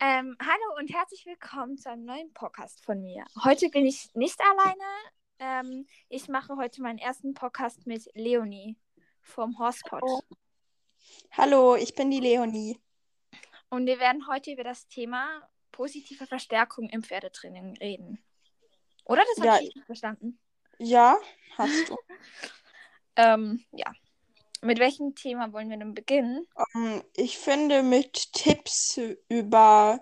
Ähm, hallo und herzlich willkommen zu einem neuen Podcast von mir. Heute bin ich nicht alleine. Ähm, ich mache heute meinen ersten Podcast mit Leonie vom Horspot. Hallo. Hallo, ich bin die Leonie. Und wir werden heute über das Thema positive Verstärkung im Pferdetraining reden. Oder? Das habe Ja. ich nicht verstanden. Ja, hast du. Ähm, ja. Mit welchem Thema wollen wir denn beginnen? Ähm, ich finde mit Tipps über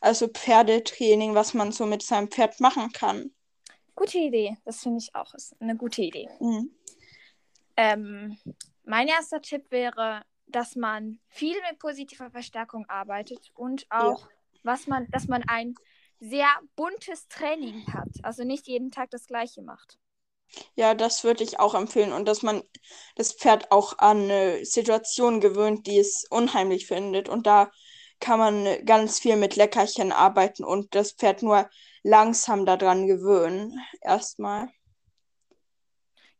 also Pferdetraining, was man so mit seinem Pferd machen kann. Gute Idee. Das finde ich auch ist eine gute Idee. Mhm. Ähm, mein erster Tipp wäre, dass man viel mit positiver Verstärkung arbeitet und auch, was man, dass man ein sehr buntes Training hat. Also nicht jeden Tag das gleiche macht. Ja, das würde ich auch empfehlen und dass man das Pferd auch an äh, Situationen gewöhnt, die es unheimlich findet. Und da kann man äh, ganz viel mit Leckerchen arbeiten und das Pferd nur langsam daran gewöhnen. Erstmal.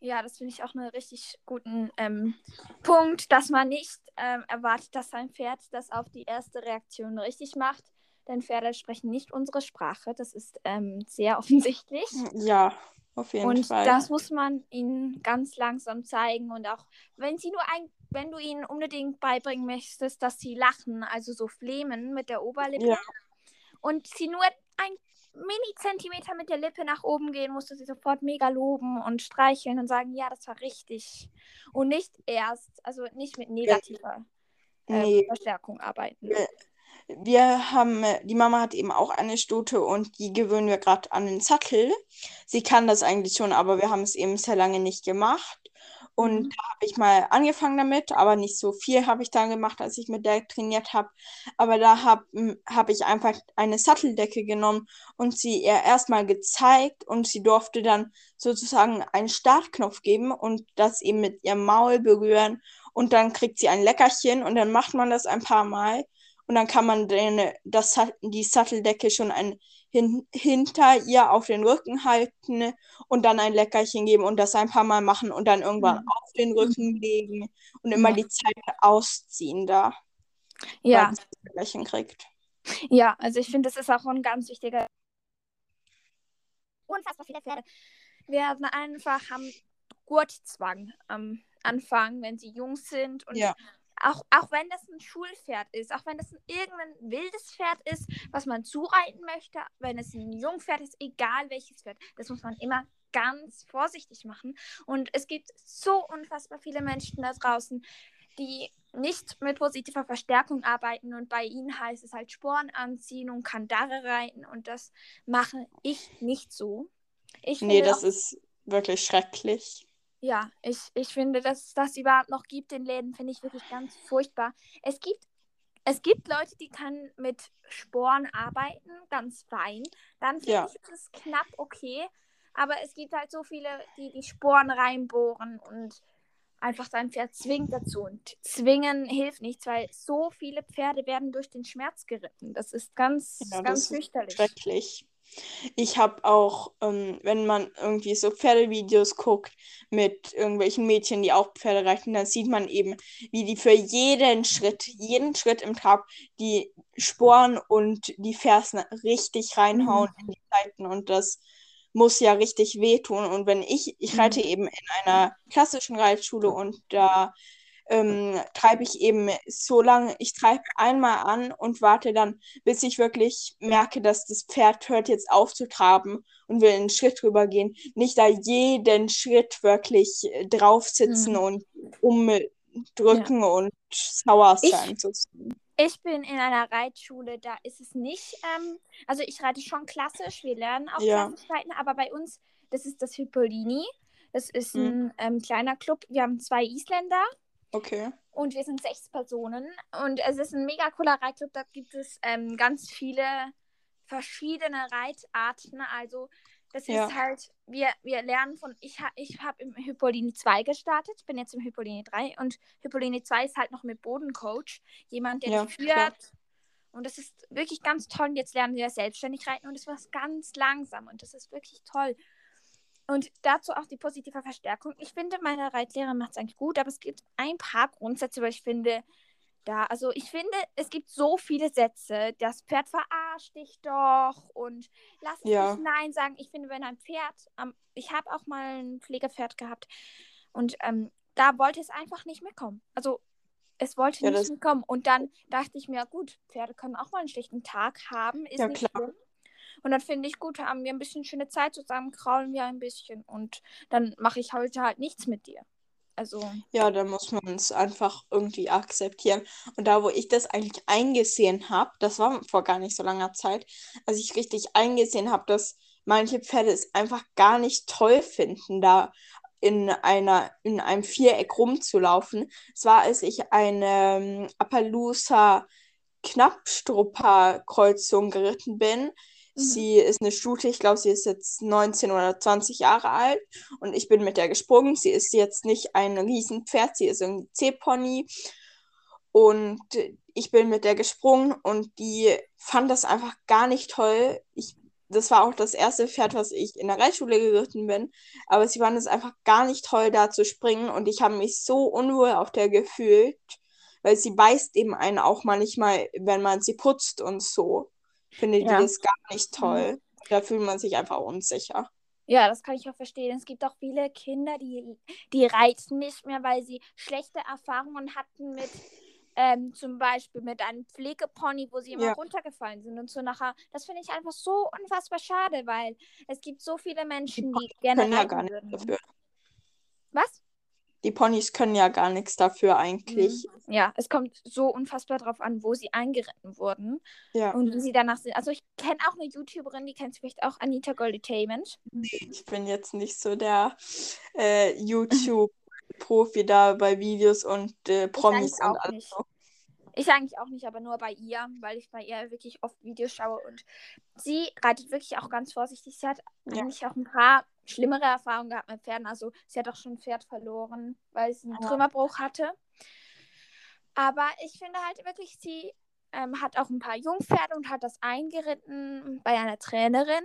Ja, das finde ich auch einen richtig guten ähm, Punkt, dass man nicht ähm, erwartet, dass sein Pferd das auf die erste Reaktion richtig macht. Denn Pferde sprechen nicht unsere Sprache. Das ist ähm, sehr offensichtlich. Ja, auf jeden Und Fall. das muss man ihnen ganz langsam zeigen. Und auch wenn sie nur ein, wenn du ihnen unbedingt beibringen möchtest, dass sie lachen, also so flemen mit der Oberlippe, Ja. und sie nur ein Mini-Zentimeter mit der Lippe nach oben gehen, musst du sie sofort mega loben und streicheln und sagen, ja, das war richtig. Und nicht erst, also nicht mit negativer ähm, Nee. Verstärkung arbeiten. Wir haben, äh, die Mama hat eben auch eine Stute und die gewöhnen wir gerade an den Sattel. Sie kann das eigentlich schon, aber wir haben es eben sehr lange nicht gemacht. Und Mhm. da habe ich mal angefangen damit, aber nicht so viel habe ich dann gemacht, als ich mit der trainiert habe. Aber da habe hab ich einfach eine Satteldecke genommen und sie ihr erstmal gezeigt und sie durfte dann sozusagen einen Startknopf geben und das eben mit ihrem Maul berühren. Und dann kriegt sie ein Leckerchen und dann macht man das ein paar Mal. Und dann kann man den, das, die Satteldecke schon ein, hin, hinter ihr auf den Rücken halten und dann ein Leckerchen geben und das ein paar Mal machen und dann irgendwann Mhm. auf den Rücken legen und immer Ja. die Zeit ausziehen da, Ja, Leckerchen kriegt. ja, also ich finde, das ist auch ein ganz wichtiger. Unfassbar viele Pferde werden einfach haben Gurtzwang am Anfang, wenn sie jung sind und Ja. Auch, auch wenn das ein Schulpferd ist, auch wenn das ein, irgendein wildes Pferd ist, was man zureiten möchte, wenn es ein Jungpferd ist, egal welches Pferd, das muss man immer ganz vorsichtig machen. Und es gibt so unfassbar viele Menschen da draußen, die nicht mit positiver Verstärkung arbeiten und bei ihnen heißt es halt Sporen anziehen und Kandare reiten und das mache ich nicht so. Ich Nee, das auch- ist wirklich schrecklich. Ja, ich, ich finde, dass es das überhaupt noch gibt in Läden, finde ich wirklich ganz furchtbar. Es gibt, es gibt Leute, die können mit Sporen arbeiten, ganz fein. Dann finde Ja. ich, ist es knapp okay. Aber es gibt halt so viele, die die Sporen reinbohren und einfach sein Pferd zwingt dazu. Und zwingen hilft nichts, weil so viele Pferde werden durch den Schmerz geritten. Das ist ganz, Ja, ganz das ist fürchterlich. schrecklich. Ich habe auch, ähm, wenn man irgendwie so Pferdevideos guckt mit irgendwelchen Mädchen, die auch Pferde reiten, dann sieht man eben, wie die für jeden Schritt, jeden Schritt im Trab die Sporen und die Fersen richtig reinhauen in die Seiten und das muss ja richtig wehtun. Und wenn ich, ich Mhm. reite eben in einer klassischen Reitschule und da ähm, treibe ich eben so lange, ich treibe einmal an und warte dann, bis ich wirklich merke, dass das Pferd hört jetzt auf zu traben und will einen Schritt drüber gehen. Nicht da jeden Schritt wirklich äh, drauf sitzen Mhm. und umdrücken und sauer Ich- sein. sozusagen. Ich bin in einer Reitschule, da ist es nicht, ähm, also ich reite schon klassisch, wir lernen auch Ja. klassisch reiten, aber bei uns, das ist das Hippolini, das ist Mhm. ein ähm, kleiner Club, wir haben zwei Isländer Okay. und wir sind sechs Personen und es ist ein mega cooler Reitclub, da gibt es ähm, ganz viele verschiedene Reitarten, also das ist Ja. halt, wir, wir lernen von, ich, ha, ich habe im Hippolyni 2 gestartet, bin jetzt im Hippolyni 3 und Hippolyni 2 ist halt noch mit Bodencoach, jemand, der Ja, dich führt. klar. Und das ist wirklich ganz toll. Und jetzt lernen wir selbstständig reiten und es war ganz langsam und das ist wirklich toll. Und dazu auch die positive Verstärkung. Ich finde, meine Reitlehrerin macht es eigentlich gut, aber es gibt ein paar Grundsätze, wo ich finde, da. Also ich finde, es gibt so viele Sätze. Das Pferd verarscht dich doch und lass es Ja. Nein sagen. Ich finde, wenn ein Pferd, ähm, ich habe auch mal ein Pflegepferd gehabt und ähm, da wollte es einfach nicht mitkommen. Also es wollte Ja, nicht mitkommen. Und dann dachte ich mir, gut, Pferde können auch mal einen schlechten Tag haben, ist Ja, nicht klar. schlimm. Und dann finde ich, gut, haben wir ein bisschen schöne Zeit zusammen, kraulen wir ein bisschen und dann mache ich heute halt nichts mit dir. Also, Ja, da muss man es einfach irgendwie akzeptieren. Und da, wo ich das eigentlich eingesehen habe, das war vor gar nicht so langer Zeit, als ich richtig eingesehen habe, dass manche Pferde es einfach gar nicht toll finden, da in einer, in einem Viereck rumzulaufen. Es war, als ich eine ähm, Appaloosa Knappstrupper-Kreuzung geritten bin. Mhm. Sie ist eine Stute, ich glaube, sie ist jetzt 19 oder 20 Jahre alt und ich bin mit der gesprungen. Sie ist jetzt nicht ein Riesenpferd, sie ist ein C-Pony und ich bin mit der gesprungen und die fand das einfach gar nicht toll. Ich, das war auch das erste Pferd, was ich in der Reitschule geritten bin, aber sie fand es einfach gar nicht toll, da zu springen und ich habe mich so unwohl auf der gefühlt, weil sie beißt eben einen auch manchmal, wenn man sie putzt und so. Findet Ja. die das gar nicht toll. Da fühlt man sich einfach unsicher. Ja, das kann ich auch verstehen. Es gibt auch viele Kinder, die, die reiten nicht mehr, weil sie schlechte Erfahrungen hatten mit ähm, zum Beispiel mit einem Pflegepony, wo sie immer Ja. runtergefallen sind und so nachher. Das finde ich einfach so unfassbar schade, weil es gibt so viele Menschen, die gerne Können ja gar würden. dafür. Was? Die Ponys können ja gar nichts dafür eigentlich. Ja, es kommt so unfassbar drauf an, wo sie eingeritten wurden Ja. und wie sie danach sind. Also ich kenne auch eine YouTuberin, die kennst du vielleicht auch, Anita Goldetainment. Ich bin jetzt nicht so der äh, YouTube-Profi da bei Videos und äh, Promis eigentlich und alles nicht. so. Ich eigentlich auch nicht, aber nur bei ihr, weil ich bei ihr wirklich oft Videos schaue und sie reitet wirklich auch ganz vorsichtig. Sie hat Ja. eigentlich auch ein paar schlimmere Erfahrungen gehabt mit Pferden. Also sie hat auch schon ein Pferd verloren, weil sie einen. Trümmerbruch hatte. Aber ich finde halt wirklich, sie ähm, hat auch ein paar Jungpferde und hat das eingeritten bei einer Trainerin,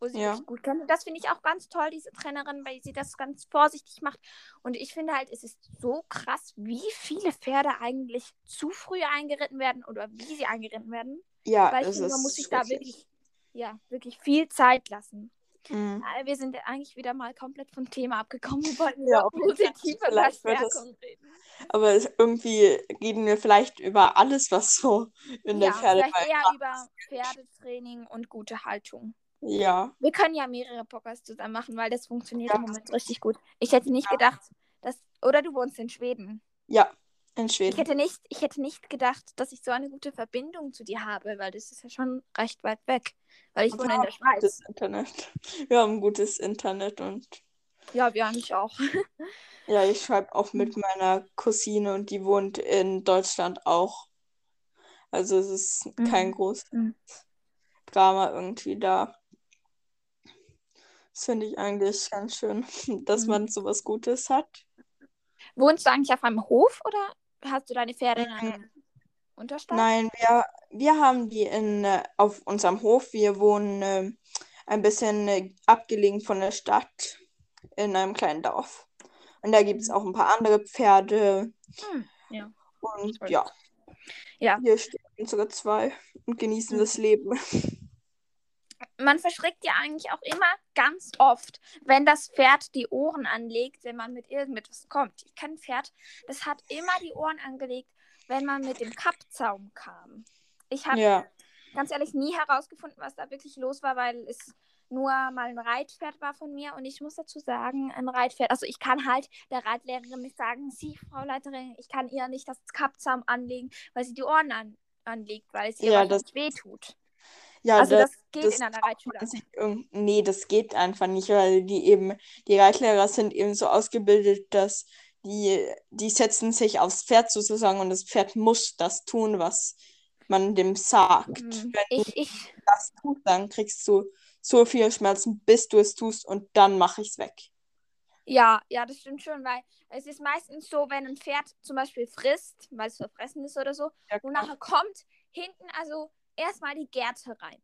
wo sie Ja. gut. Und das finde ich auch ganz toll, diese Trainerin, weil sie das ganz vorsichtig macht. Und ich finde halt, es ist so krass, wie viele Pferde eigentlich zu früh eingeritten werden oder wie sie eingeritten werden. Ja, Weil ich finde, man muss sich da wirklich, ja, wirklich viel Zeit lassen. Mhm. Wir sind eigentlich wieder mal komplett vom Thema abgekommen. Wir wollten Ja, über Fall. positive Verstärkung reden. Aber irgendwie reden wir vielleicht über alles, was so in Ja, der Pferde vielleicht eher über Pferdetraining und gute Haltung. Ja, Wir können ja mehrere Podcasts zusammen machen, weil das funktioniert Ja. im Moment richtig gut. Ich hätte nicht gedacht, dass. Oder du wohnst in Schweden. ja, in Ich Schweden. hätte nicht, ich hätte nicht gedacht, dass ich so eine gute Verbindung zu dir habe, weil das ist ja schon recht weit weg. Weil ich wohne in der Schweiz. Gutes Internet. Wir haben gutes Internet und Ja, wir eigentlich auch. ja, ich schreibe auch mit meiner Cousine und die wohnt in Deutschland auch. Also es ist kein Mhm. großes Mhm. Drama irgendwie da. Das finde ich eigentlich ganz schön, dass Mhm. man sowas Gutes hat. Wohnst du eigentlich auf einem Hof oder hast du deine Pferde in Mhm. einem Unterstand? Nein, wir, wir haben die in, äh, auf unserem Hof. Wir wohnen äh, ein bisschen äh, abgelegen von der Stadt in einem kleinen Dorf. Und da gibt es auch ein paar andere Pferde. Hm, ja. Und ja, Ja. hier stehen unsere zwei und genießen Mhm. das Leben. Man verschreckt ja eigentlich auch immer ganz oft, wenn das Pferd die Ohren anlegt, wenn man mit irgendetwas kommt. Ich kenne ein Pferd, das hat immer die Ohren angelegt, wenn man mit dem Kappzaum kam. Ich habe Ja, ganz ehrlich nie herausgefunden, was da wirklich los war, weil es nur mal ein Reitpferd war von mir und ich muss dazu sagen, ein Reitpferd, also ich kann halt der Reitlehrerin nicht sagen, Sie, Frau Leiterin, ich kann ihr nicht das Kappzaum anlegen, weil sie die Ohren an, anlegt, weil es ihr Ja, das- wehtut. Ja, Also das, das geht das in einer Reitschule. nee, das geht einfach nicht, weil die eben, die Reitlehrer sind eben so ausgebildet, dass die, die setzen sich aufs Pferd sozusagen und das Pferd muss das tun, was man dem sagt. Hm, Wenn du Ich, ich, das tust, dann kriegst du so viel Schmerzen, bis du es tust und dann mache ich es weg. ja, ja, das stimmt schon, weil es ist meistens so, wenn ein Pferd zum Beispiel frisst, weil es verfressen ist oder so, Ja, und nachher kommt hinten also erstmal die Gerte rein.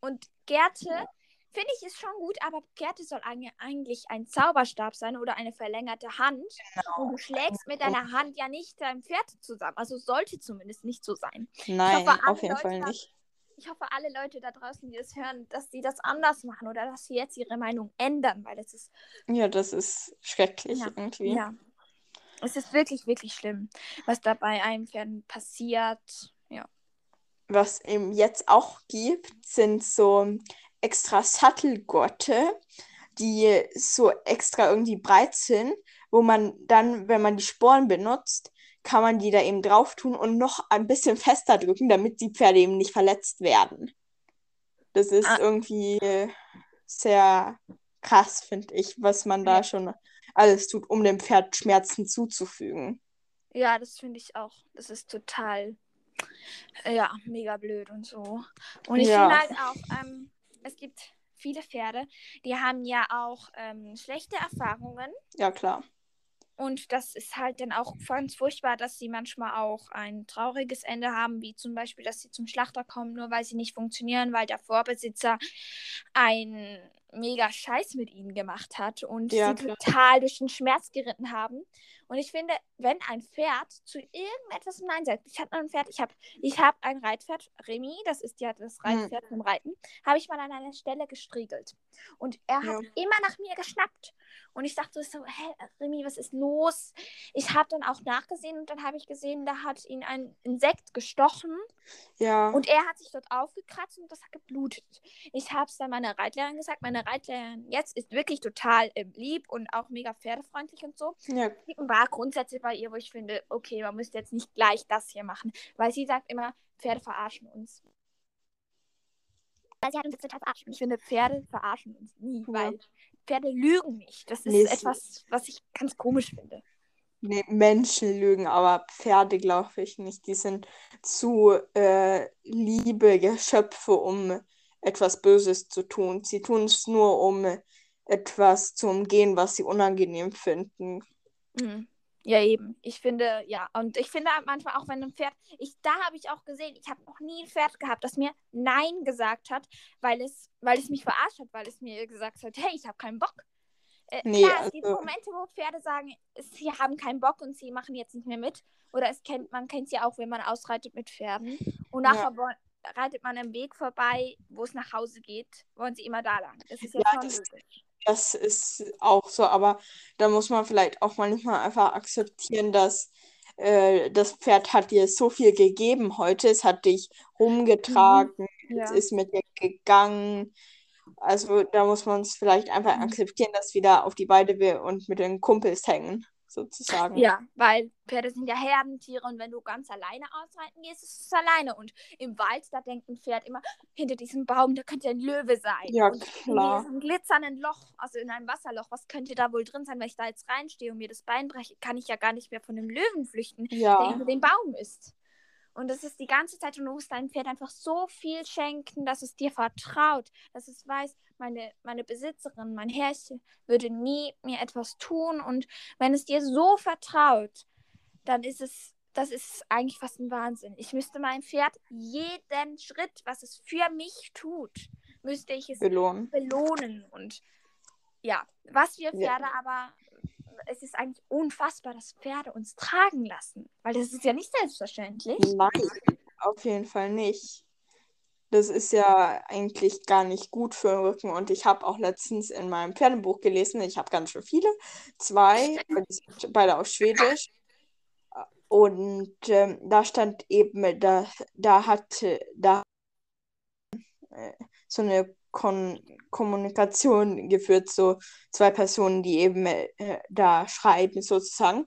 Und Gerte finde ich ist schon gut, aber Pferde soll eigentlich ein Zauberstab sein oder eine verlängerte Hand. Genau. Und du schlägst mit deiner Hand ja nicht dein Pferd zusammen. Also sollte zumindest nicht so sein. Nein, hoffe, auf jeden Leute Fall nicht. Ich hoffe, alle Leute da draußen, die das hören, dass sie das anders machen oder dass sie jetzt ihre Meinung ändern, weil das ist Ja, das ist schrecklich Ja, irgendwie. Ja. Es ist wirklich, wirklich schlimm, was da bei einem Pferden passiert. Was eben jetzt auch gibt, sind so extra Sattelgurte, die so extra irgendwie breit sind, wo man dann, wenn man die Sporen benutzt, kann man die da eben drauf tun und noch ein bisschen fester drücken, damit die Pferde eben nicht verletzt werden. Das ist Ah. irgendwie sehr krass, finde ich, was man da schon alles tut, um dem Pferd Schmerzen zuzufügen. Ja, das finde ich auch. Das ist total, ja, mega blöd und so. Und ich Ja. finde halt auch, ähm, es gibt viele Pferde, die haben ja auch ähm, schlechte Erfahrungen. Ja, klar. Und das ist halt dann auch ganz furchtbar, dass sie manchmal auch ein trauriges Ende haben, wie zum Beispiel, dass sie zum Schlachter kommen, nur weil sie nicht funktionieren, weil der Vorbesitzer einen mega Scheiß mit ihnen gemacht hat und Ja, sie klar. total durch den Schmerz geritten haben. Und ich finde, wenn ein Pferd zu irgendetwas Nein sagt, ich habe ein Pferd, ich habe ich hab ein Reitpferd, Remy, das ist ja das Hm. Reitpferd vom Reiten, habe ich mal an einer Stelle gestriegelt. Und er hat Ja. immer nach mir geschnappt. Und ich dachte so, hä, Remy, was ist los? Ich habe dann auch nachgesehen und dann habe ich gesehen, da hat ihn ein Insekt gestochen Ja. und er hat sich dort aufgekratzt und das hat geblutet. Ich habe es dann meiner Reitlehrerin gesagt. Meine Reitlehrerin jetzt ist wirklich total ähm, lieb und auch mega pferdefreundlich und so. ja, War grundsätzlich bei ihr, wo ich finde, okay, man müsste jetzt nicht gleich das hier machen. Weil sie sagt immer, Pferde verarschen uns. Weil sie hat uns jetzt total verarscht. Und ich finde, Pferde verarschen uns nie, Ja. weil Pferde lügen nicht. Das ist Nee, etwas, was ich ganz komisch finde. Nee, Menschen lügen, aber Pferde glaube ich nicht. Die sind zu äh, liebe Geschöpfe, um etwas Böses zu tun. Sie tun es nur, um etwas zu umgehen, was sie unangenehm finden. Mhm. Ja, eben. Ich finde, ja. Und ich finde manchmal auch, wenn ein Pferd. Ich, da habe ich auch gesehen, ich habe noch nie ein Pferd gehabt, das mir Nein gesagt hat, weil es, weil es mich verarscht hat, weil es mir gesagt hat, hey, ich habe keinen Bock. Äh, Nee, klar, es gibt also- Momente, wo Pferde sagen, sie haben keinen Bock und sie machen jetzt nicht mehr mit. Oder es kennt, man kennt es ja auch, wenn man ausreitet mit Pferden. Und Ja. nachher wo- reitet man am Weg vorbei, wo es nach Hause geht, wollen sie immer da lang. Das ist ja, Ja, schon das-. Das ist auch so, aber da muss man vielleicht auch manchmal einfach akzeptieren, dass äh, das Pferd hat dir so viel gegeben heute. Es hat dich rumgetragen, es Ja. ist mit dir gegangen. Also da muss man es vielleicht einfach Mhm. akzeptieren, dass wieder auf die Weide will und mit den Kumpels hängen, sozusagen. Ja, weil Pferde sind ja Herdentiere und wenn du ganz alleine ausreiten gehst, ist es alleine. Und im Wald, da denkt ein Pferd immer, hinter diesem Baum, da könnte ein Löwe sein. Ja, und klar. in diesem glitzernden Loch, also in einem Wasserloch, was könnte da wohl drin sein, wenn ich da jetzt reinstehe und mir das Bein breche, kann ich ja gar nicht mehr von dem Löwen flüchten, der Ja, hinter dem Baum ist. Und das ist die ganze Zeit und du musst deinem Pferd einfach so viel schenken, dass es dir vertraut, dass es weiß, meine, meine Besitzerin, mein Herrchen würde nie mir etwas tun. Und wenn es dir so vertraut, dann ist es, das ist eigentlich fast ein Wahnsinn. Ich müsste mein Pferd jeden Schritt, was es für mich tut, müsste ich es belohnen. belohnen. Und ja, was wir Ja. Pferde aber, es ist eigentlich unfassbar, dass Pferde uns tragen lassen. Weil das ist ja nicht selbstverständlich. Nein, auf jeden Fall nicht. Das ist ja eigentlich gar nicht gut für den Rücken. Und ich habe auch letztens in meinem Pferdebuch gelesen, ich habe ganz schön viele, zwei, beide auf Schwedisch. Und ähm, da stand eben, da, da hat da äh, so eine Kon Kommunikation geführt, so zwei Personen, die eben äh, da schreiben, sozusagen.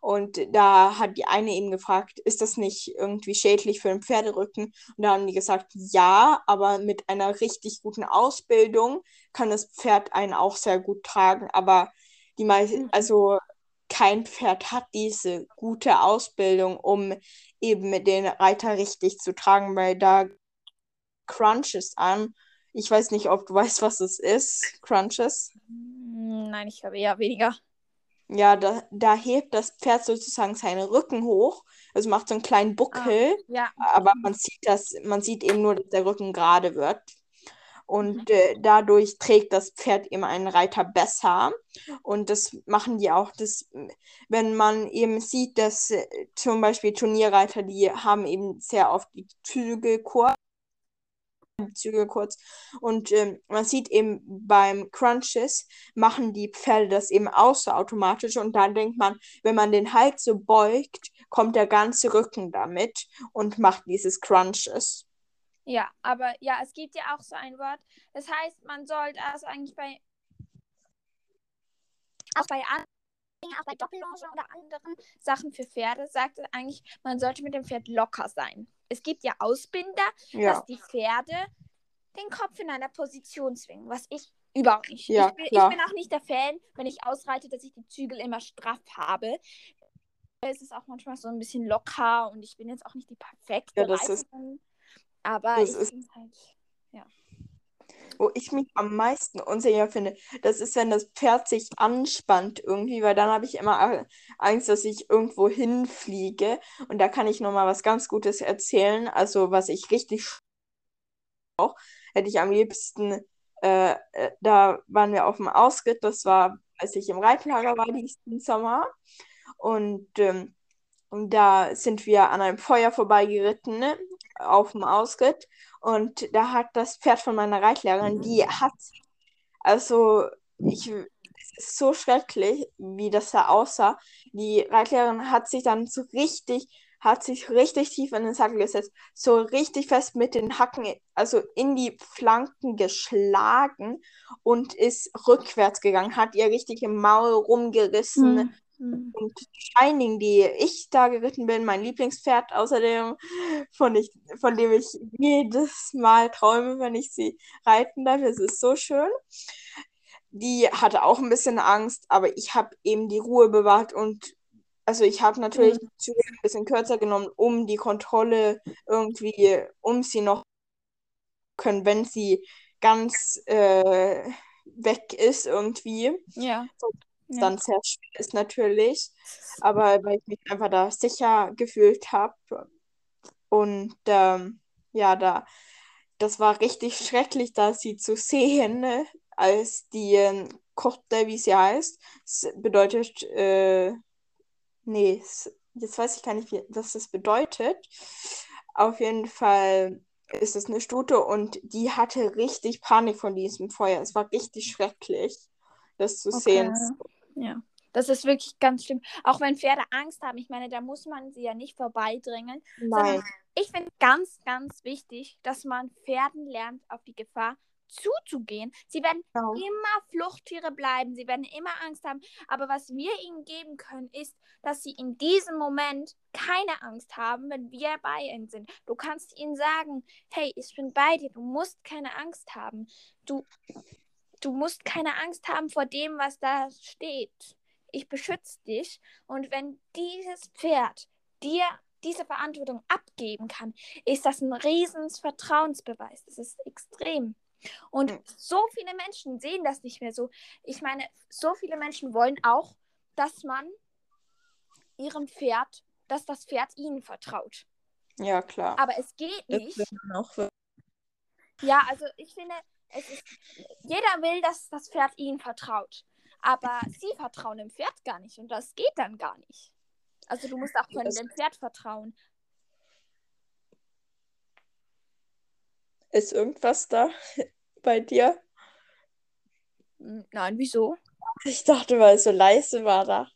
Und da hat die eine eben gefragt, ist das nicht irgendwie schädlich für den Pferderücken? Und da haben die gesagt, ja, aber mit einer richtig guten Ausbildung kann das Pferd einen auch sehr gut tragen. Aber die meisten, Mhm. also kein Pferd hat diese gute Ausbildung, um eben den Reiter richtig zu tragen, weil da Crunches an. Ich weiß nicht, ob du weißt, was es ist. Crunches. Hm, Nein, ich habe eher weniger. Ja, da, da hebt das Pferd sozusagen seinen Rücken hoch, also macht so einen kleinen Buckel, Ja. aber man sieht das, man sieht eben nur, dass der Rücken gerade wird. Und äh, dadurch trägt das Pferd eben einen Reiter besser. Und das machen die auch. Das, wenn man eben sieht, dass äh, zum Beispiel Turnierreiter, die haben eben sehr oft die Zügel kurz. Zügel kurz. Und ähm, man sieht eben beim Crunches machen die Pferde das eben außerautomatisch. Und dann denkt man, wenn man den Hals so beugt, kommt der ganze Rücken damit und macht dieses Crunches. Ja, aber ja, es gibt ja auch so ein Wort. Das heißt, man sollte also eigentlich bei auch bei auch bei Doppellonge oder anderen Sachen für Pferde sagt eigentlich, man sollte mit dem Pferd locker sein. Es gibt ja Ausbinder, Ja. dass die Pferde den Kopf in einer Position zwingen, was ich überhaupt nicht. Ja, ich, bin, ich bin auch nicht der Fan, wenn ich ausreite, dass ich die Zügel immer straff habe. Es ist auch manchmal so ein bisschen locker und ich bin jetzt auch nicht die perfekte Ja, das ist- Reiterin. Aber das ich ist- halt. Wo ich mich am meisten unsicher finde, das ist, wenn das Pferd sich anspannt irgendwie, weil dann habe ich immer Angst, dass ich irgendwo hinfliege. Und da kann ich nochmal was ganz Gutes erzählen. Also, was ich richtig auch, hätte ich am liebsten, äh, äh, da waren wir auf dem Ausritt, das war, als ich im Reitlager war diesen Sommer. Und, ähm, da sind wir an einem Feuer vorbeigeritten, ne, auf dem Ausritt. Und da hat das Pferd von meiner Reitlehrerin, die hat, also ich, es ist so schrecklich, wie das da aussah. Die Reitlehrerin hat sich dann so richtig, hat sich richtig tief in den Sattel gesetzt, so richtig fest mit den Hacken, also in die Flanken geschlagen und ist rückwärts gegangen, hat ihr richtig im Maul rumgerissen. Hm. Und Shining, die ich da geritten bin, mein Lieblingspferd außerdem, von, ich, von dem ich jedes Mal träume, wenn ich sie reiten darf. Es ist so schön. Die hatte auch ein bisschen Angst, aber ich habe eben die Ruhe bewahrt und also ich habe natürlich die Züge ein bisschen kürzer genommen, um die Kontrolle irgendwie, um sie noch können, wenn sie ganz äh, weg ist irgendwie Ja. Ja. dann sehr schwer ist natürlich, aber weil ich mich einfach da sicher gefühlt habe und ähm, ja, da das war richtig schrecklich, da sie zu sehen, ne, als die ähm, Korte, wie sie heißt, es bedeutet, äh, nee, jetzt weiß ich gar nicht, wie, was das bedeutet. Auf jeden Fall ist es eine Stute und die hatte richtig Panik von diesem Feuer. Es war richtig schrecklich, das zu sehen. Ja. Das ist wirklich ganz schlimm. Auch wenn Pferde Angst haben, ich meine, da muss man sie ja nicht vorbeidrängeln. Nein. Ich finde ganz, ganz wichtig, dass man Pferden lernt, auf die Gefahr zuzugehen. Sie werden Genau. immer Fluchttiere bleiben, sie werden immer Angst haben. Aber was wir ihnen geben können, ist, dass sie in diesem Moment keine Angst haben, wenn wir bei ihnen sind. Du kannst ihnen sagen, hey, ich bin bei dir, du musst keine Angst haben. Du, du musst keine Angst haben vor dem, was da steht. Ich beschütze dich. Und wenn dieses Pferd dir diese Verantwortung abgeben kann, ist das ein riesen Vertrauensbeweis. Das ist extrem. Und Mhm. so viele Menschen sehen das nicht mehr so. Ich meine, so viele Menschen wollen auch, dass man ihrem Pferd, dass das Pferd ihnen vertraut. Ja, klar. Aber es geht nicht. Ja, also ich finde, ist, jeder will, dass das Pferd ihnen vertraut. Aber sie vertrauen dem Pferd gar nicht und das geht dann gar nicht. Also du musst auch können dem Pferd vertrauen. Ist irgendwas da bei dir? Hm, Nein, wieso? Ich dachte, weil es so leise war da.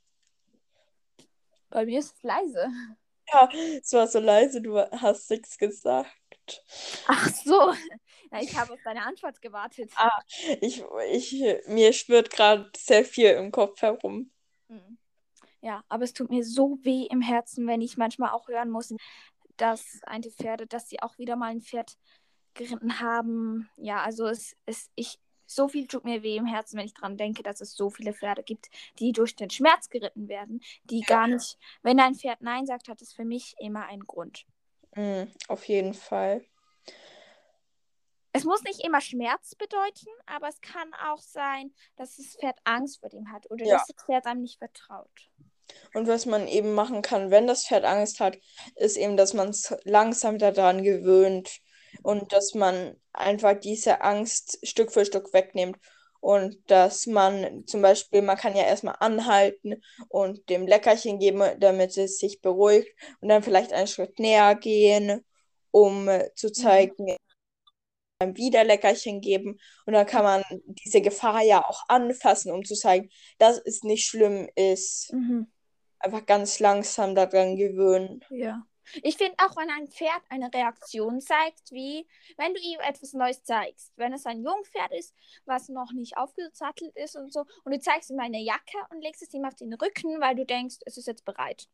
Bei mir ist es leise. Ja, es war so leise, du hast nichts gesagt. Ach so. Na, ich habe auf deine Antwort gewartet. Ich, ich, mir schwirrt gerade sehr viel im Kopf herum. Hm. Ja, aber es tut mir so weh im Herzen, wenn ich manchmal auch hören muss, dass eine Pferde, dass sie auch wieder mal ein Pferd geritten haben. Ja, also es, es, ich, so viel tut mir weh im Herzen, wenn ich dran denke, dass es so viele Pferde gibt, die durch den Schmerz geritten werden, die gar nicht, wenn ein Pferd Nein sagt, hat es für mich immer einen Grund. Mm, auf jeden Fall. Es muss nicht immer Schmerz bedeuten, aber es kann auch sein, dass das Pferd Angst vor dem hat oder Ja. dass das Pferd einem nicht vertraut. Und was man eben machen kann, wenn das Pferd Angst hat, ist eben, dass man es langsam daran gewöhnt, und dass man einfach diese Angst Stück für Stück wegnimmt. Und dass man zum Beispiel, man kann ja erstmal anhalten und dem Leckerchen geben, damit es sich beruhigt und dann vielleicht einen Schritt näher gehen, um zu Mhm. zeigen, dann wieder Leckerchen geben. Und dann kann man diese Gefahr ja auch anfassen, um zu zeigen, dass es nicht schlimm ist. Mhm. Einfach ganz langsam daran gewöhnen. Ja. Ich finde auch, wenn ein Pferd eine Reaktion zeigt, wie wenn du ihm etwas Neues zeigst. Wenn es ein Jungpferd ist, was noch nicht aufgesattelt ist und so, und du zeigst ihm eine Jacke und legst es ihm auf den Rücken, weil du denkst, es ist jetzt bereit.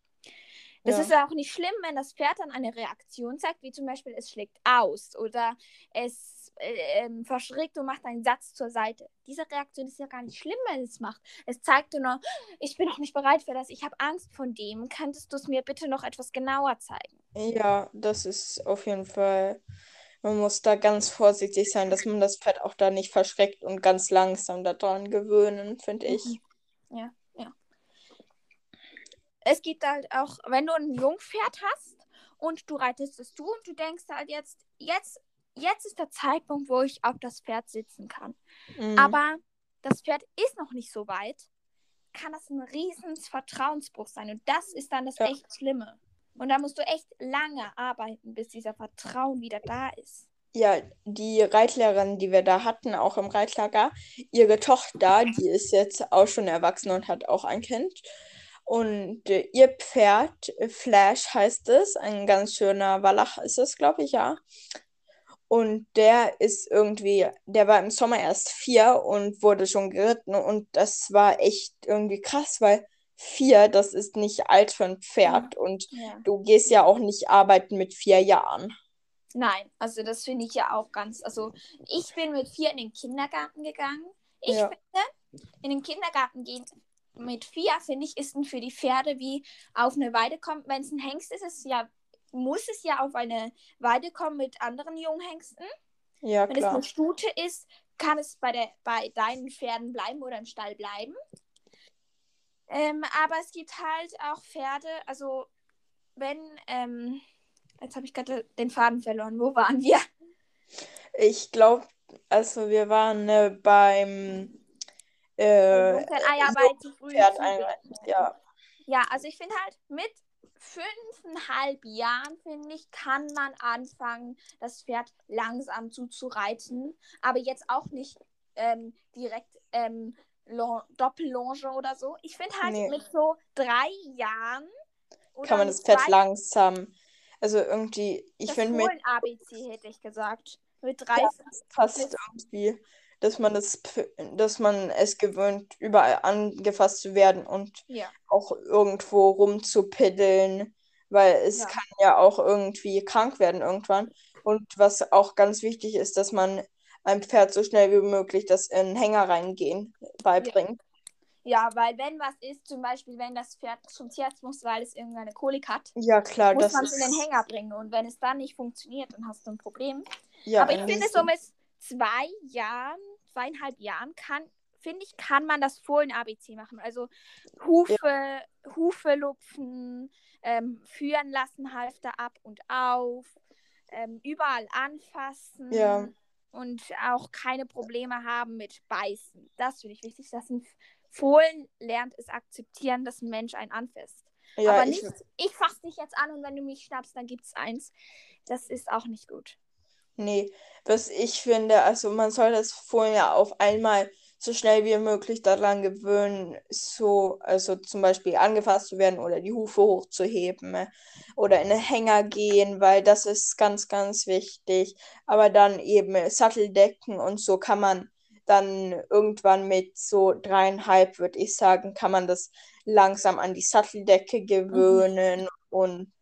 Das Ja. ist auch nicht schlimm, wenn das Pferd dann eine Reaktion zeigt, wie zum Beispiel es schlägt aus oder es äh, ähm, verschrickt und macht einen Satz zur Seite. Diese Reaktion ist ja gar nicht schlimm, wenn es macht. Es zeigt nur, ich bin noch nicht bereit für das, ich habe Angst von dem. Könntest du es mir bitte noch etwas genauer zeigen? Ja, das ist auf jeden Fall. Man muss da ganz vorsichtig sein, dass man das Pferd auch da nicht verschreckt und ganz langsam daran gewöhnen, finde ich. Mhm. Ja, ja. Es gibt halt auch, wenn du ein Jungpferd hast und du reitest es du und du denkst halt jetzt, jetzt, jetzt ist der Zeitpunkt, wo ich auf das Pferd sitzen kann. Mhm. Aber das Pferd ist noch nicht so weit, kann das ein riesen Vertrauensbruch sein. Und das ist dann das Ja. echt Schlimme. Und da musst du echt lange arbeiten, bis dieser Vertrauen wieder da ist. Ja, die Reitlehrerin, die wir da hatten, auch im Reitlager, ihre Tochter, die ist jetzt auch schon erwachsen und hat auch ein Kind. Und äh, ihr Pferd, äh, Flash heißt es, ein ganz schöner Wallach ist es, glaube ich, ja. Und der ist irgendwie, der war im Sommer erst vier und wurde schon geritten. Und das war echt irgendwie krass, weil vier, das ist nicht alt für ein Pferd. Und Ja. du gehst ja auch nicht arbeiten mit vier Jahren. Nein, also das finde ich ja auch ganz. Also ich bin mit vier in den Kindergarten gegangen. Ich Ja. finde, in den Kindergarten gehen mit vier, finde ich, ist für die Pferde wie auf eine Weide kommen. Wenn es ein Hengst ist, ist es ja, muss es ja auf eine Weide kommen mit anderen Junghengsten. Ja, Wenn es klar. eine Stute ist, kann es bei, der, bei deinen Pferden bleiben oder im Stall bleiben. Ähm, aber es gibt halt auch Pferde, also wenn, ähm, jetzt habe ich gerade den Faden verloren, wo waren wir? Ich glaube, also wir waren äh, beim äh, ah ja, bei zu früh. Pferd früh. Ja, Ja, also ich finde halt, mit fünfeinhalb Jahren, finde ich, kann man anfangen, das Pferd langsam zuzureiten. Aber jetzt auch nicht ähm, direkt ähm, Lon- Doppellonge oder so. Ich finde halt, Nee. mit so drei Jahren kann man das Pferd langsam, also irgendwie, ich das finde mit Fohlen-ABC hätte ich gesagt. Mit drei. fast mit- irgendwie, dass man das, dass man es gewöhnt, überall angefasst zu werden und Ja. auch irgendwo rumzupiddeln, weil es Ja. kann ja auch irgendwie krank werden irgendwann. Und was auch ganz wichtig ist, dass man einem Pferd so schnell wie möglich das in den Hänger reingehen beibringt. Ja, weil wenn was ist, zum Beispiel, wenn das Pferd zum Tierarzt muss, weil es irgendeine Kolik hat, Ja, klar, muss man es in den ist Hänger bringen. Und wenn es dann nicht funktioniert, dann hast du ein Problem. ja Aber ich finde, so mit zwei Jahren, zweieinhalb Jahren kann, finde ich, kann man das Fohlen-ABC machen. Also Hufe, Hufe lupfen, ähm, führen lassen, Halfter ab und auf, ähm, überall anfassen Ja. und auch keine Probleme haben mit Beißen. Das finde ich wichtig, dass ein Fohlen lernt es akzeptieren, dass ein Mensch einen anfasst. ja, Aber ich, nicht, ich fasse dich jetzt an und wenn du mich schnappst, dann gibt es eins. Das ist auch nicht gut. Nee, was ich finde, also man soll das ja auf einmal so schnell wie möglich daran gewöhnen, so, also zum Beispiel angefasst zu werden oder die Hufe hochzuheben äh, oder in den Hänger gehen, weil das ist ganz, ganz wichtig. Aber dann eben Satteldecken und so kann man dann irgendwann mit so dreieinhalb, würde ich sagen, kann man das langsam an die Satteldecke gewöhnen und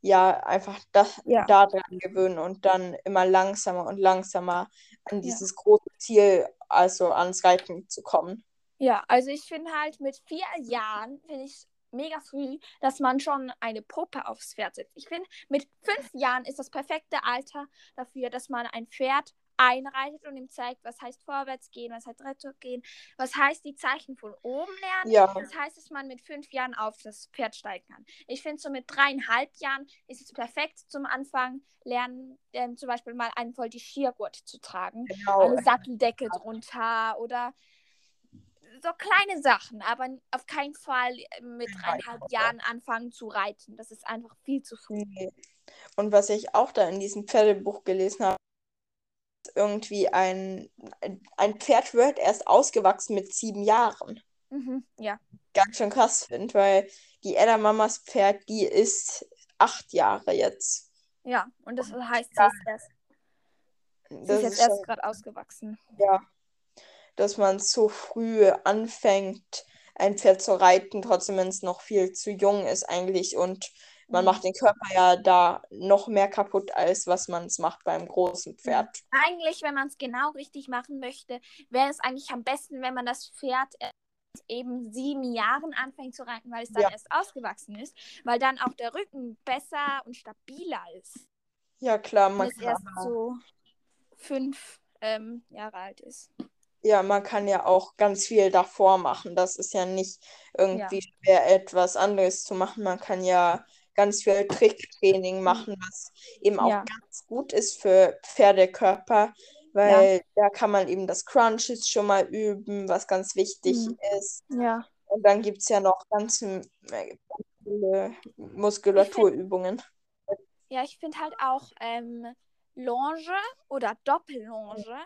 ja, einfach das Ja. daran gewöhnen und dann immer langsamer und langsamer an Ja. dieses große Ziel, also ans Reiten zu kommen. Ja, also ich finde halt mit vier Jahren, finde ich mega früh, dass man schon eine Puppe aufs Pferd setzt. Ich finde, mit fünf Jahren ist das perfekte Alter dafür, dass man ein Pferd einreitet und ihm zeigt, was heißt vorwärts gehen, was heißt retour gehen, was heißt die Zeichen von oben lernen. Ja. Das heißt, dass man mit fünf Jahren auf das Pferd steigen kann. Ich finde, so mit dreieinhalb Jahren ist es perfekt zum Anfang lernen, ähm, zum Beispiel mal einen Voltigiergurt zu tragen, Genau. eine Satteldecke drunter oder so kleine Sachen, aber auf keinen Fall mit dreieinhalb Jahren anfangen zu reiten. Das ist einfach viel zu früh. Und was ich auch da in diesem Pferdebuch gelesen habe, ist irgendwie ein, ein Pferd wird erst ausgewachsen mit sieben Jahren. Mhm, ja. Ganz schön krass finde, weil die Edda Mamas Pferd, die ist acht Jahre jetzt. Ja, und das heißt, sie ist erst, sie Das ist jetzt ist erst gerade ausgewachsen. ja, dass man so früh anfängt, ein Pferd zu reiten, trotzdem wenn es noch viel zu jung ist eigentlich und man Mhm. macht den Körper ja da noch mehr kaputt, als was man es macht beim großen Pferd. Eigentlich, wenn man es genau richtig machen möchte, wäre es eigentlich am besten, wenn man das Pferd eben sieben Jahren anfängt zu reiten, weil es dann Ja. erst ausgewachsen ist, weil dann auch der Rücken besser und stabiler ist, Ja, klar, man es kann, erst so fünf ähm, Jahre alt ist. ja, man kann ja auch ganz viel davor machen. Das ist ja nicht irgendwie schwer, etwas anderes zu machen. Man kann ja ganz viel Tricktraining machen, was eben auch Ja. ganz gut ist für Pferdekörper, weil da kann man eben das Crunches schon mal üben, was ganz wichtig Mhm. ist. Ja. Und dann gibt es ja noch ganz, äh, ganz viele Muskulaturübungen. Ja, ich finde halt auch ähm, Longe oder Doppellonge.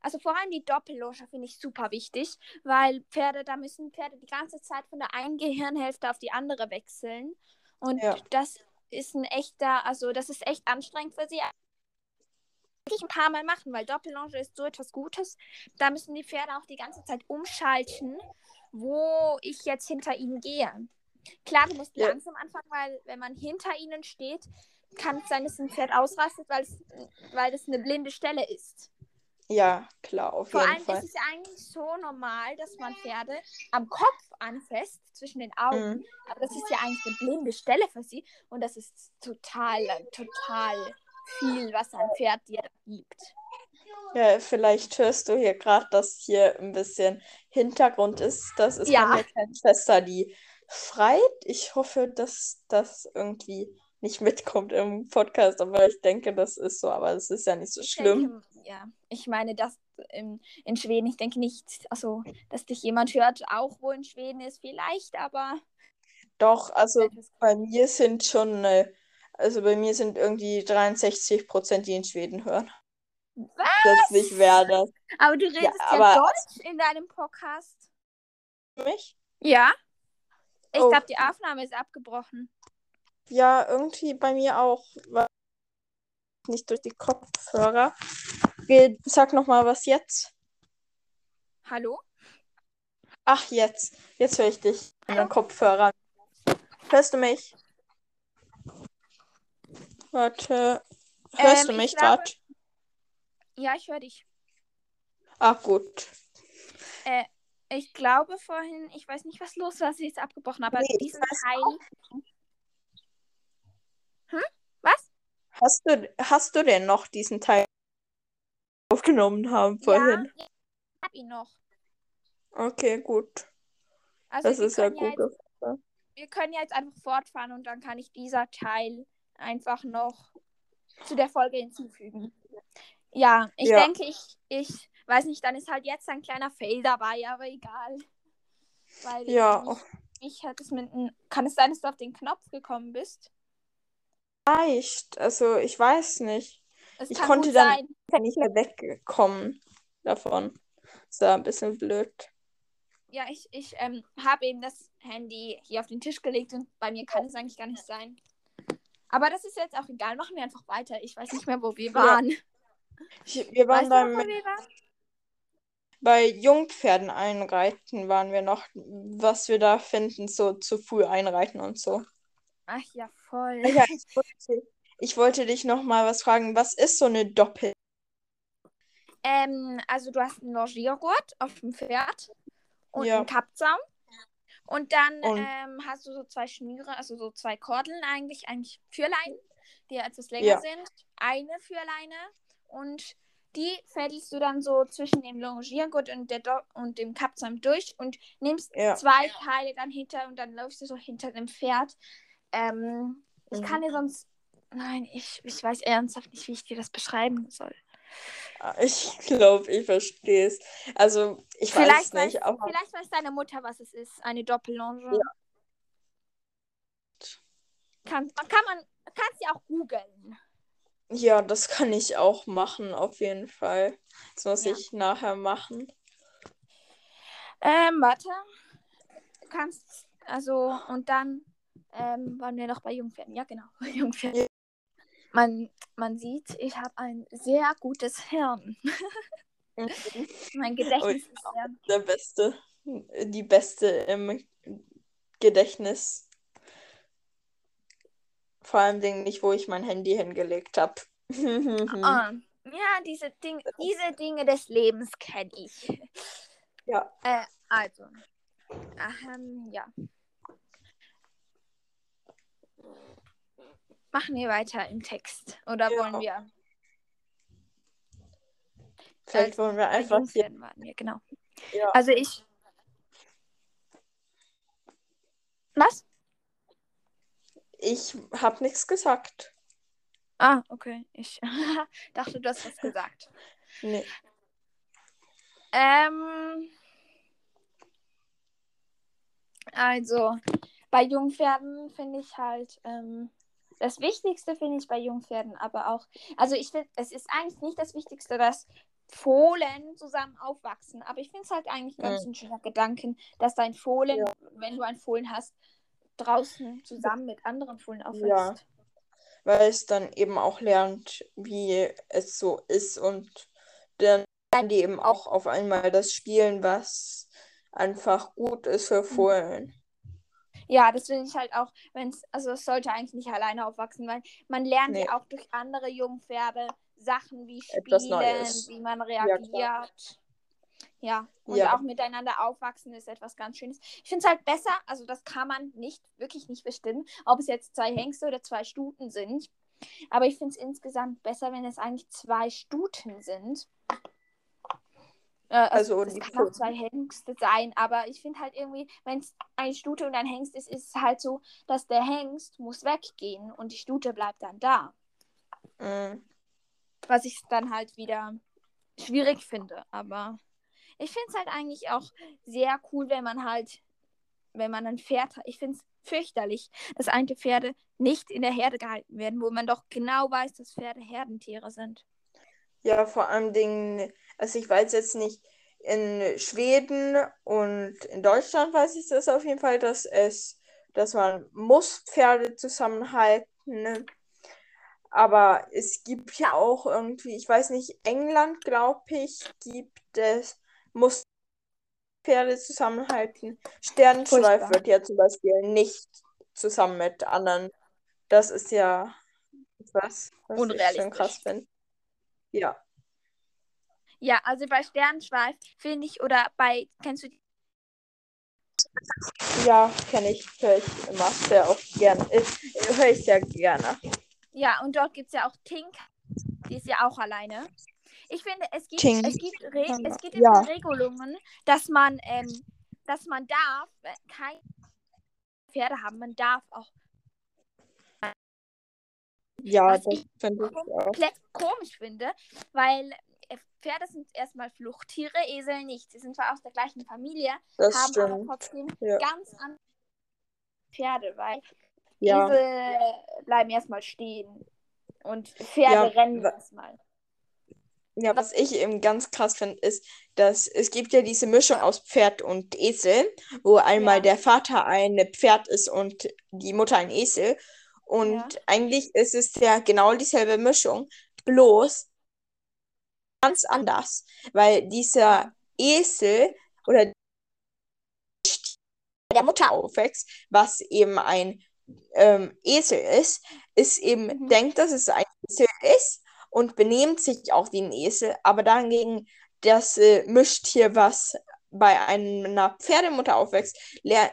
Also vor allem die Doppellonge finde ich super wichtig, weil Pferde, da müssen Pferde die ganze Zeit von der einen Gehirnhälfte auf die andere wechseln. Und Ja. das ist ein echter, also das ist echt anstrengend für sie. Wirklich ein paar Mal machen, weil Doppellonge ist so etwas Gutes. Da müssen die Pferde auch die ganze Zeit umschalten, wo ich jetzt hinter ihnen gehe. Klar, du musst Ja. langsam anfangen, weil wenn man hinter ihnen steht, kann es sein, dass ein Pferd ausrastet, weil es, weil das eine blinde Stelle ist. Ja, klar, auf Vor jeden allem Fall. ist es eigentlich so normal, dass man Pferde am Kopf anfasst, zwischen den Augen. Mhm. Aber das ist ja eigentlich eine blinde Stelle für sie. Und das ist total, total viel, was ein Pferd dir gibt. Ja, vielleicht hörst du hier gerade, dass hier ein bisschen Hintergrund ist. Das ist Ja. meine Schwester, die schreit. Ich hoffe, dass das irgendwie nicht mitkommt im Podcast, aber ich denke, das ist so, aber es ist ja nicht so Ich schlimm. Denke, ja, ich meine, dass in, in Schweden, ich denke nicht, also, dass dich jemand hört, auch wo in Schweden ist, vielleicht, aber. Doch, also bei mir sind schon, äh, also bei mir sind irgendwie 63 Prozent, die in Schweden hören. Was? Plötzlich wäre das Aber du redest ja, aber- Deutsch in deinem Podcast. für mich. Ja. Ich Oh. glaube, die Aufnahme ist abgebrochen. Ja, irgendwie bei mir auch. Nicht durch die Kopfhörer. Sag noch mal was jetzt. Hallo? Ach, jetzt. Jetzt höre ich dich in den Kopfhörern. Hörst du mich? Warte. Hörst Ähm, du ich mich gerade? Ja, ich höre dich. Ach, gut. Äh, ich glaube vorhin, ich weiß nicht, was los war, dass ich es abgebrochen habe, aber Nee, diesen Teil. Hm? Was? Hast du, hast du denn noch diesen Teil aufgenommen haben vorhin? Ja, ich habe ihn noch. Okay, gut. Also Das wir ist ja können gut. Jetzt, wir können jetzt einfach fortfahren und dann kann ich dieser Teil einfach noch zu der Folge hinzufügen. Ja, ich Ja. denke, ich, ich weiß nicht, dann ist halt jetzt ein kleiner Fail dabei, aber egal. Weil Ja. ich, ich hatte es mit. Kann es sein, dass du auf den Knopf gekommen bist? Vielleicht. Also, ich weiß nicht. Es Ich konnte dann- sein. Nicht mehr weggekommen davon. Ist ja ein bisschen blöd. Ja, ich, ich ähm, habe eben das Handy hier auf den Tisch gelegt und bei mir kann es eigentlich gar nicht sein. Aber das ist jetzt auch egal. Machen wir einfach weiter. Ich weiß nicht mehr, wo wir Ja. waren. Ich, wir Weißt waren noch, beim, wo wir waren? bei Jungpferden einreiten, waren wir noch, was wir da finden, so zu früh einreiten und so. Ach ja, voll. Ja, ich wollte, ich wollte dich noch mal was fragen. Was ist so eine Doppel? Ähm, also du hast einen Longiergurt auf dem Pferd und Ja. einen Kappzaum. Und dann Und- ähm, hast du so zwei Schnüre, also so zwei Kordeln eigentlich, eigentlich Führleinen, die etwas länger Ja. sind. Eine Führleine und die fädelst du dann so zwischen dem Longiergurt und, der Do und dem Kapzaum durch und nimmst Ja. zwei Teile dann hinter und dann läufst du so hinter dem Pferd. Ähm, ich Mhm. kann dir sonst. Nein, ich, ich weiß ernsthaft nicht, wie ich dir das beschreiben soll. Ah, Ich glaube, ich verstehe es. Also, ich weiß Vielleicht es nicht, weiß, aber vielleicht weiß deine Mutter, was es ist. Eine Doppellonge. Ja. Kann, kann man kannst ja auch googeln. ja, das kann ich auch machen, auf jeden Fall. Das muss Ja. ich nachher machen. Ähm, warte. Du kannst, also, und dann ähm, waren wir noch bei Jungpferden. Ja, genau, Jungpferden. Man, man sieht, ich habe ein sehr gutes Hirn. mein Gedächtnis ist sehr Der Beste, die Beste im Gedächtnis. Vor allem Dingen nicht, wo ich mein Handy hingelegt habe. Ah, ja, diese, Ding, diese Dinge des Lebens kenne ich. Ja. Äh, also. Ähm, ja. Machen wir weiter im Text. Oder Ja. wollen wir? Vielleicht wollen wir einfach hier. Jungpferden waren wir, genau. Ja. Also ich. Was? Ich habe nichts gesagt. Ah, okay. Ich dachte, du hast was gesagt. Nee. Ähm, also, bei Jungpferden finde ich halt, ähm, das Wichtigste finde ich bei Jungpferden aber auch, also ich finde, es ist eigentlich nicht das Wichtigste, dass Fohlen zusammen aufwachsen, aber ich finde es halt eigentlich ganz ein schöner Gedanken, dass dein Fohlen, wenn du ein Fohlen hast, draußen zusammen mit anderen Fohlen aufwächst. Weil es dann eben auch lernt, wie es so ist und dann lernen die eben auch auf einmal das Spielen, was einfach gut ist für Fohlen. Ja, das finde ich halt auch, wenn es, also es sollte eigentlich nicht alleine aufwachsen, weil man lernt Nee. ja auch durch andere Jungpferde Sachen wie Spielen, wie man reagiert. Ja, und Ja. auch miteinander aufwachsen ist etwas ganz Schönes. Ich finde es halt besser, also das kann man nicht, wirklich nicht bestimmen, ob es jetzt zwei Hengste oder zwei Stuten sind. Aber ich finde es insgesamt besser, wenn es eigentlich zwei Stuten sind. Äh, Also, es die kann auch zwei Hengste sein, aber ich finde halt irgendwie, wenn es eine Stute und ein Hengst ist, ist es halt so, dass der Hengst muss weggehen und die Stute bleibt dann da. Mhm. Was ich dann halt wieder schwierig finde. Aber ich finde es halt eigentlich auch sehr cool, wenn man halt, wenn man ein Pferd hat. Ich finde es fürchterlich, dass alte Pferde nicht in der Herde gehalten werden, wo man doch genau weiß, dass Pferde Herdentiere sind. Ja, vor allem Dingen, also ich weiß jetzt nicht, in Schweden und in Deutschland weiß ich das auf jeden Fall, dass es, dass man muss Pferde zusammenhalten. ne? Aber es gibt ja auch irgendwie, ich weiß nicht, England, glaube ich, gibt es, muss Pferde zusammenhalten. Sternenschweif wird ja zum Beispiel nicht zusammen mit anderen. Das ist ja was, was ich schon Unrealistisch. krass finde. Ja. Ja, also bei Sternenschweif finde ich, oder bei, kennst du die? Ja, kenne ich, höre ich immer sehr auch gerne. Äh, höre ich sehr gerne. Ja, und dort gibt es ja auch Tink, die ist ja auch alleine. Ich finde, es gibt, Tink. es gibt, Re es gibt Ja. Regelungen, dass man, ähm, dass man darf, äh, kein Pferde haben, man darf auch Ja, Was das ich finde ich auch. komplett komisch finde, weil Pferde sind erstmal Fluchttiere, Esel nicht. Sie sind zwar aus der gleichen Familie, Das haben aber stimmt. trotzdem Ja. ganz andere Pferde, weil Ja. Esel bleiben erstmal stehen und Pferde Ja, rennen erstmal. Ja, was ich eben ganz krass finde, ist, dass es gibt ja diese Mischung aus Pferd und Esel, wo einmal Ja. der Vater ein Pferd ist und die Mutter ein Esel. Und Ja. eigentlich ist es ja genau dieselbe Mischung, bloß ganz anders, weil dieser Esel oder der Mutter aufwächst, was eben ein ähm, Esel ist, ist eben, Mhm. denkt, dass es ein Esel ist und benehmt sich auch wie ein Esel, aber dagegen das äh, Mischtier, was bei einer Pferdemutter aufwächst,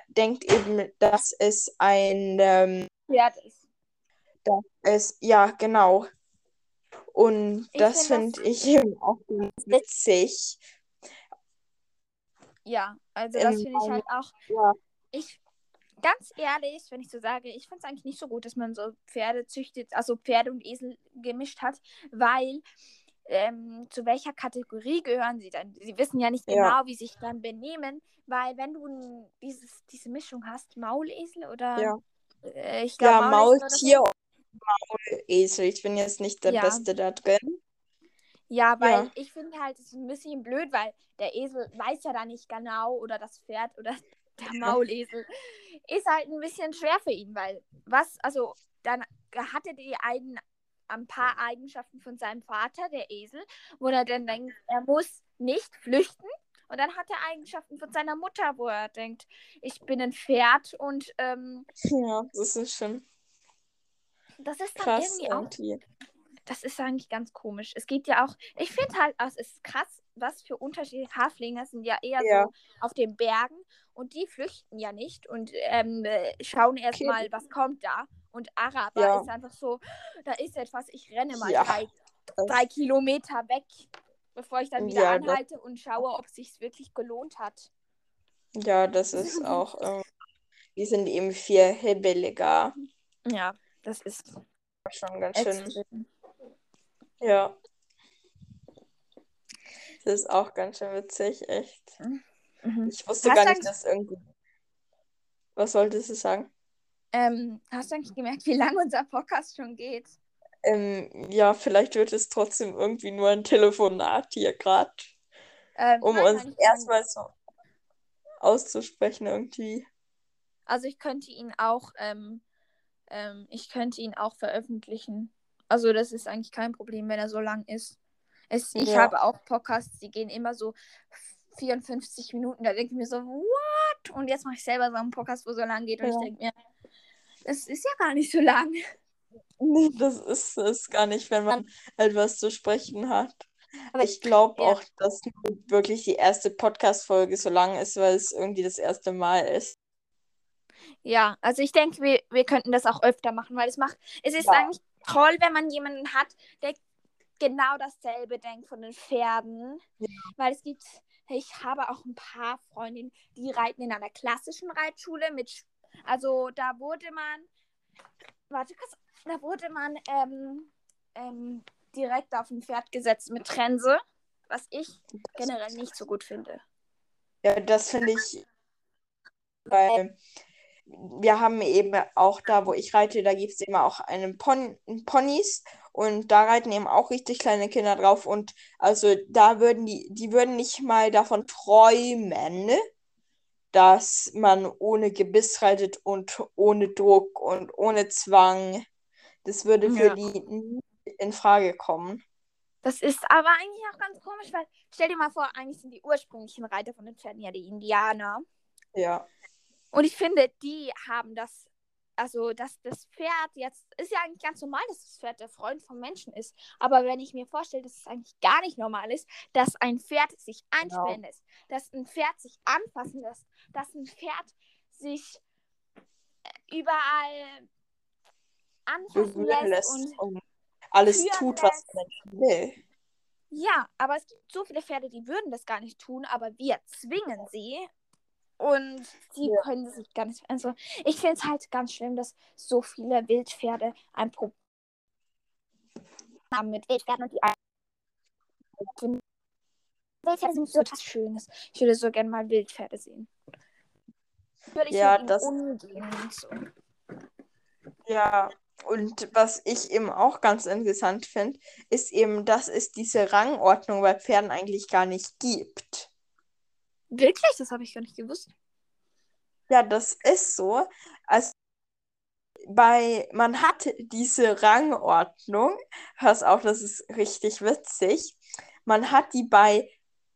denkt eben, dass es ein ähm, Pferd ist. es, ja, genau. Und Ich das find finde ich eben auch ganz witzig. Ja, also das finde ich halt auch. Ja, Ich, ganz ehrlich, wenn ich so sage, ich finde es eigentlich nicht so gut, dass man so Pferde züchtet, also Pferde und Esel gemischt hat, weil ähm, zu welcher Kategorie gehören sie dann? Sie wissen ja nicht Ja. genau, wie sie sich dann benehmen, weil wenn du dieses, diese Mischung hast, Maulesel oder ja. äh, ich Ja, glaube Maulesel so. Maultier und Maulesel. Ich bin jetzt nicht der Ja. Beste da drin. Ja, weil Ja. ich finde halt, es ist ein bisschen blöd, weil der Esel weiß ja da nicht genau oder das Pferd oder der Maulesel ist halt ein bisschen schwer für ihn, weil was, also dann hatte die einen ein paar Eigenschaften von seinem Vater, der Esel, wo er dann denkt, er muss nicht flüchten. Und dann hat er Eigenschaften von seiner Mutter, wo er denkt, ich bin ein Pferd und ähm, Ja, das ist schon das ist dann krass irgendwie auch irgendwie. das ist eigentlich ganz komisch. Es geht ja auch, ich finde halt, es ist krass, was für Unterschiede Haflinge sind ja eher Ja. so auf den Bergen und die flüchten ja nicht und ähm, äh, schauen erstmal, was kommt da. Und Araber Ja. ist einfach so, da ist etwas, ich renne mal Ja. drei, drei Kilometer weg, bevor ich dann wieder Ja, anhalte und schaue, ob es sich wirklich gelohnt hat. Ja, das ist auch. Ähm, die sind eben viel hibbeliger. Ja, das ist Schon ganz schön. extrem. Ja. Das ist auch ganz schön witzig, echt. Mhm. Ich wusste Hast gar nicht, dass irgendwie. Was wolltest du sagen? Ähm, hast du eigentlich gemerkt, wie lange unser Podcast schon geht? Ähm, ja, vielleicht wird es trotzdem irgendwie nur ein Telefonat hier gerade, Ähm, um nein, uns erstmal so auszusprechen irgendwie. Also ich könnte ihn auch, ähm, ähm, ich könnte ihn auch veröffentlichen. Also das ist eigentlich kein Problem, wenn er so lang ist. Es, ich Ja. habe auch Podcasts, die gehen immer so 54 Minuten. Da denke ich mir so, what? Und jetzt mache ich selber so einen Podcast, wo so lang geht. Und Ja. ich denke mir, das ist ja gar nicht so lang. Nee, das ist es gar nicht, wenn man etwas zu sprechen hat. Aber Ich glaube ja. auch, dass wirklich die erste Podcast-Folge so lang ist, weil es irgendwie das erste Mal ist. Ja, also ich denke, wir, wir könnten das auch öfter machen, weil es macht, es ist Ja. eigentlich toll, wenn man jemanden hat, der genau dasselbe denkt von den Pferden. Weil es gibt, ich habe auch ein paar Freundinnen, die reiten in einer klassischen Reitschule mit, also da wurde man, warte kurz, da wurde man ähm, ähm, direkt auf ein Pferd gesetzt mit Trense, was ich generell nicht so gut finde. Ja, das finde ich, weil wir haben eben auch da, wo ich reite, da gibt es immer auch einen Pon Ponys und da reiten eben auch richtig kleine Kinder drauf und also da würden die, die würden nicht mal davon träumen, dass man ohne Gebiss reitet und ohne Druck und ohne Zwang. Das würde für Ja. die nie in Frage kommen. Das ist aber eigentlich auch ganz komisch, weil stell dir mal vor, eigentlich sind die ursprünglichen Reiter von den Pferden ja die Indianer. Ja, Und ich finde, die haben das, also dass das Pferd jetzt, ist ja eigentlich ganz normal, dass das Pferd der Freund vom Menschen ist. Aber wenn ich mir vorstelle, dass es eigentlich gar nicht normal ist, dass ein Pferd sich einsperren lässt, dass ein Pferd sich anfassen lässt, dass ein Pferd sich äh, überall anfassen lässt und und alles tut, was lässt. der Mensch will. Ja, aber es gibt so viele Pferde, die würden das gar nicht tun, aber wir zwingen sie und sie Ja. können sich gar nicht. Also, ich finde es halt ganz schlimm, dass so viele Wildpferde ein Problem haben mit Wildpferden und die Wildpferde sind so etwas Schönes. Ich würde so gerne mal Wildpferde sehen. Würde ich Ja, das- umgehen und so. Ja, und was ich eben auch ganz interessant finde, ist eben, dass es diese Rangordnung bei Pferden eigentlich gar nicht gibt. Wirklich? Das habe ich gar nicht gewusst. Ja, das ist so. Also bei, man hat diese Rangordnung, pass auf, das ist richtig witzig. Man hat die bei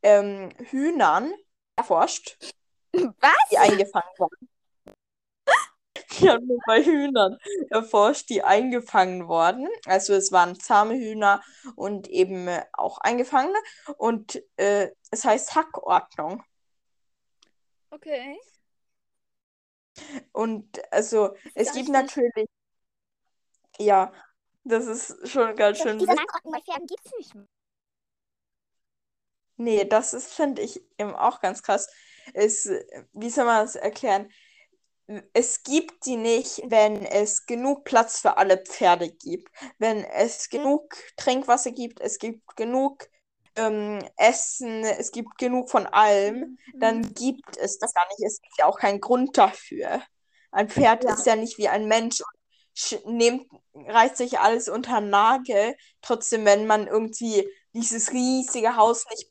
ähm, Hühnern erforscht, Was? die eingefangen waren. Die haben wir bei Hühnern erforscht, die eingefangen wurden. Also es waren zahme Hühner und eben äh, auch eingefangene. Und äh, es heißt Hackordnung. Okay. Und also es gibt natürlich, ja, Das ist schon ganz schön Diese. Rangordnung bei Pferden gibt es nicht mehr. Nee, das ist, finde ich, eben auch ganz krass. Es, wie soll man das erklären? Es gibt die nicht, wenn es genug Platz für alle Pferde gibt. Wenn es genug Trinkwasser gibt, es gibt genug ähm, Essen, es gibt genug von allem, dann Mhm. gibt es das gar nicht. Es gibt ja auch keinen Grund dafür. Ein Pferd Ja. ist ja nicht wie ein Mensch nimmt, reißt sich alles unter den Nagel. Trotzdem, wenn man irgendwie dieses riesige Haus nicht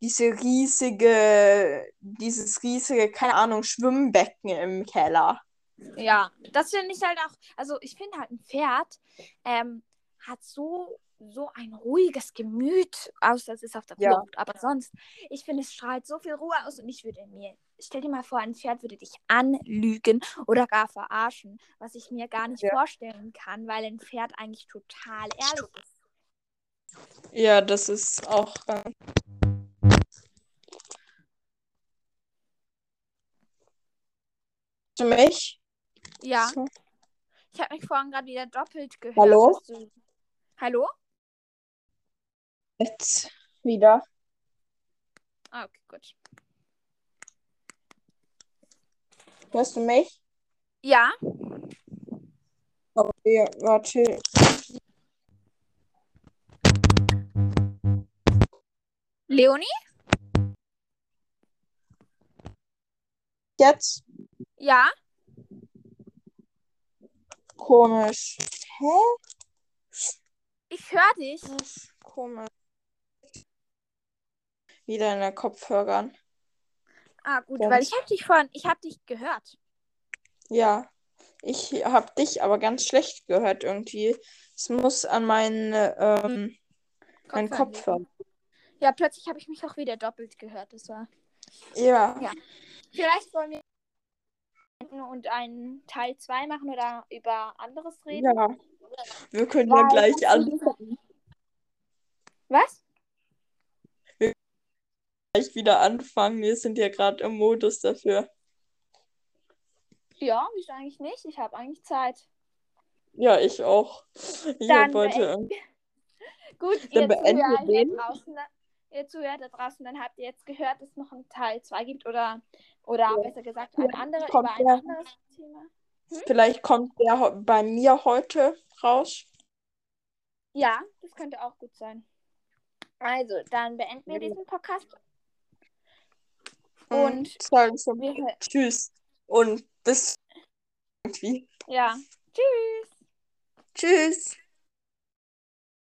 diese riesige, dieses riesige, keine Ahnung, Schwimmbecken im Keller. Ja, das finde ich halt auch, also ich finde halt ein Pferd ähm, hat so, so ein ruhiges Gemüt, außer es ist auf der Ja. Flucht. Aber sonst, ich finde, es strahlt so viel Ruhe aus und ich würde mir, stell dir mal vor, ein Pferd würde dich anlügen oder gar verarschen, was ich mir gar nicht Ja. vorstellen kann, weil ein Pferd eigentlich total ehrlich ist. Ja, das ist auch. Äh, für mich? Ja, ich habe mich vorhin gerade wieder doppelt gehört. Hallo? Du... Hallo? Jetzt wieder. Ah, okay, gut. Hörst du mich? Ja, Okay, warte. Leonie? Jetzt? Ja, Komisch. Hä? ich höre dich. Komisch. Wieder in den Kopfhörern. Ah, gut, Ja. weil ich habe dich vorhin, ich habe dich gehört. Ja, ich habe dich aber ganz schlecht gehört irgendwie. Es muss an meinen, ähm, meinen Kopfhörern Kopfhörer. Ja, plötzlich habe ich mich auch wieder doppelt gehört. Das war. Ja. Ja. Vielleicht wollen wir und einen Teil 2 machen oder über anderes reden. Ja. Wir können ja Weil gleich sonst an, ist es- Was? Gleich wieder anfangen. Wir sind ja gerade im Modus dafür. Ja, wieso eigentlich nicht? Ich habe eigentlich Zeit. Ja, ich auch. Ich Dann heute. Gut, Dann ihr beenden wir den. draußen, ihr Zuhörer da draußen, dann habt ihr jetzt gehört, dass es noch einen Teil 2 gibt oder, oder besser gesagt ein anderer kommt über ein der. anderes Thema. Vielleicht kommt der bei mir heute raus. Ja, das könnte auch gut sein. Also, dann beenden wir diesen Podcast. Und sagen so wir Tschüss. Und bis irgendwie. ja, tschüss. Tschüss.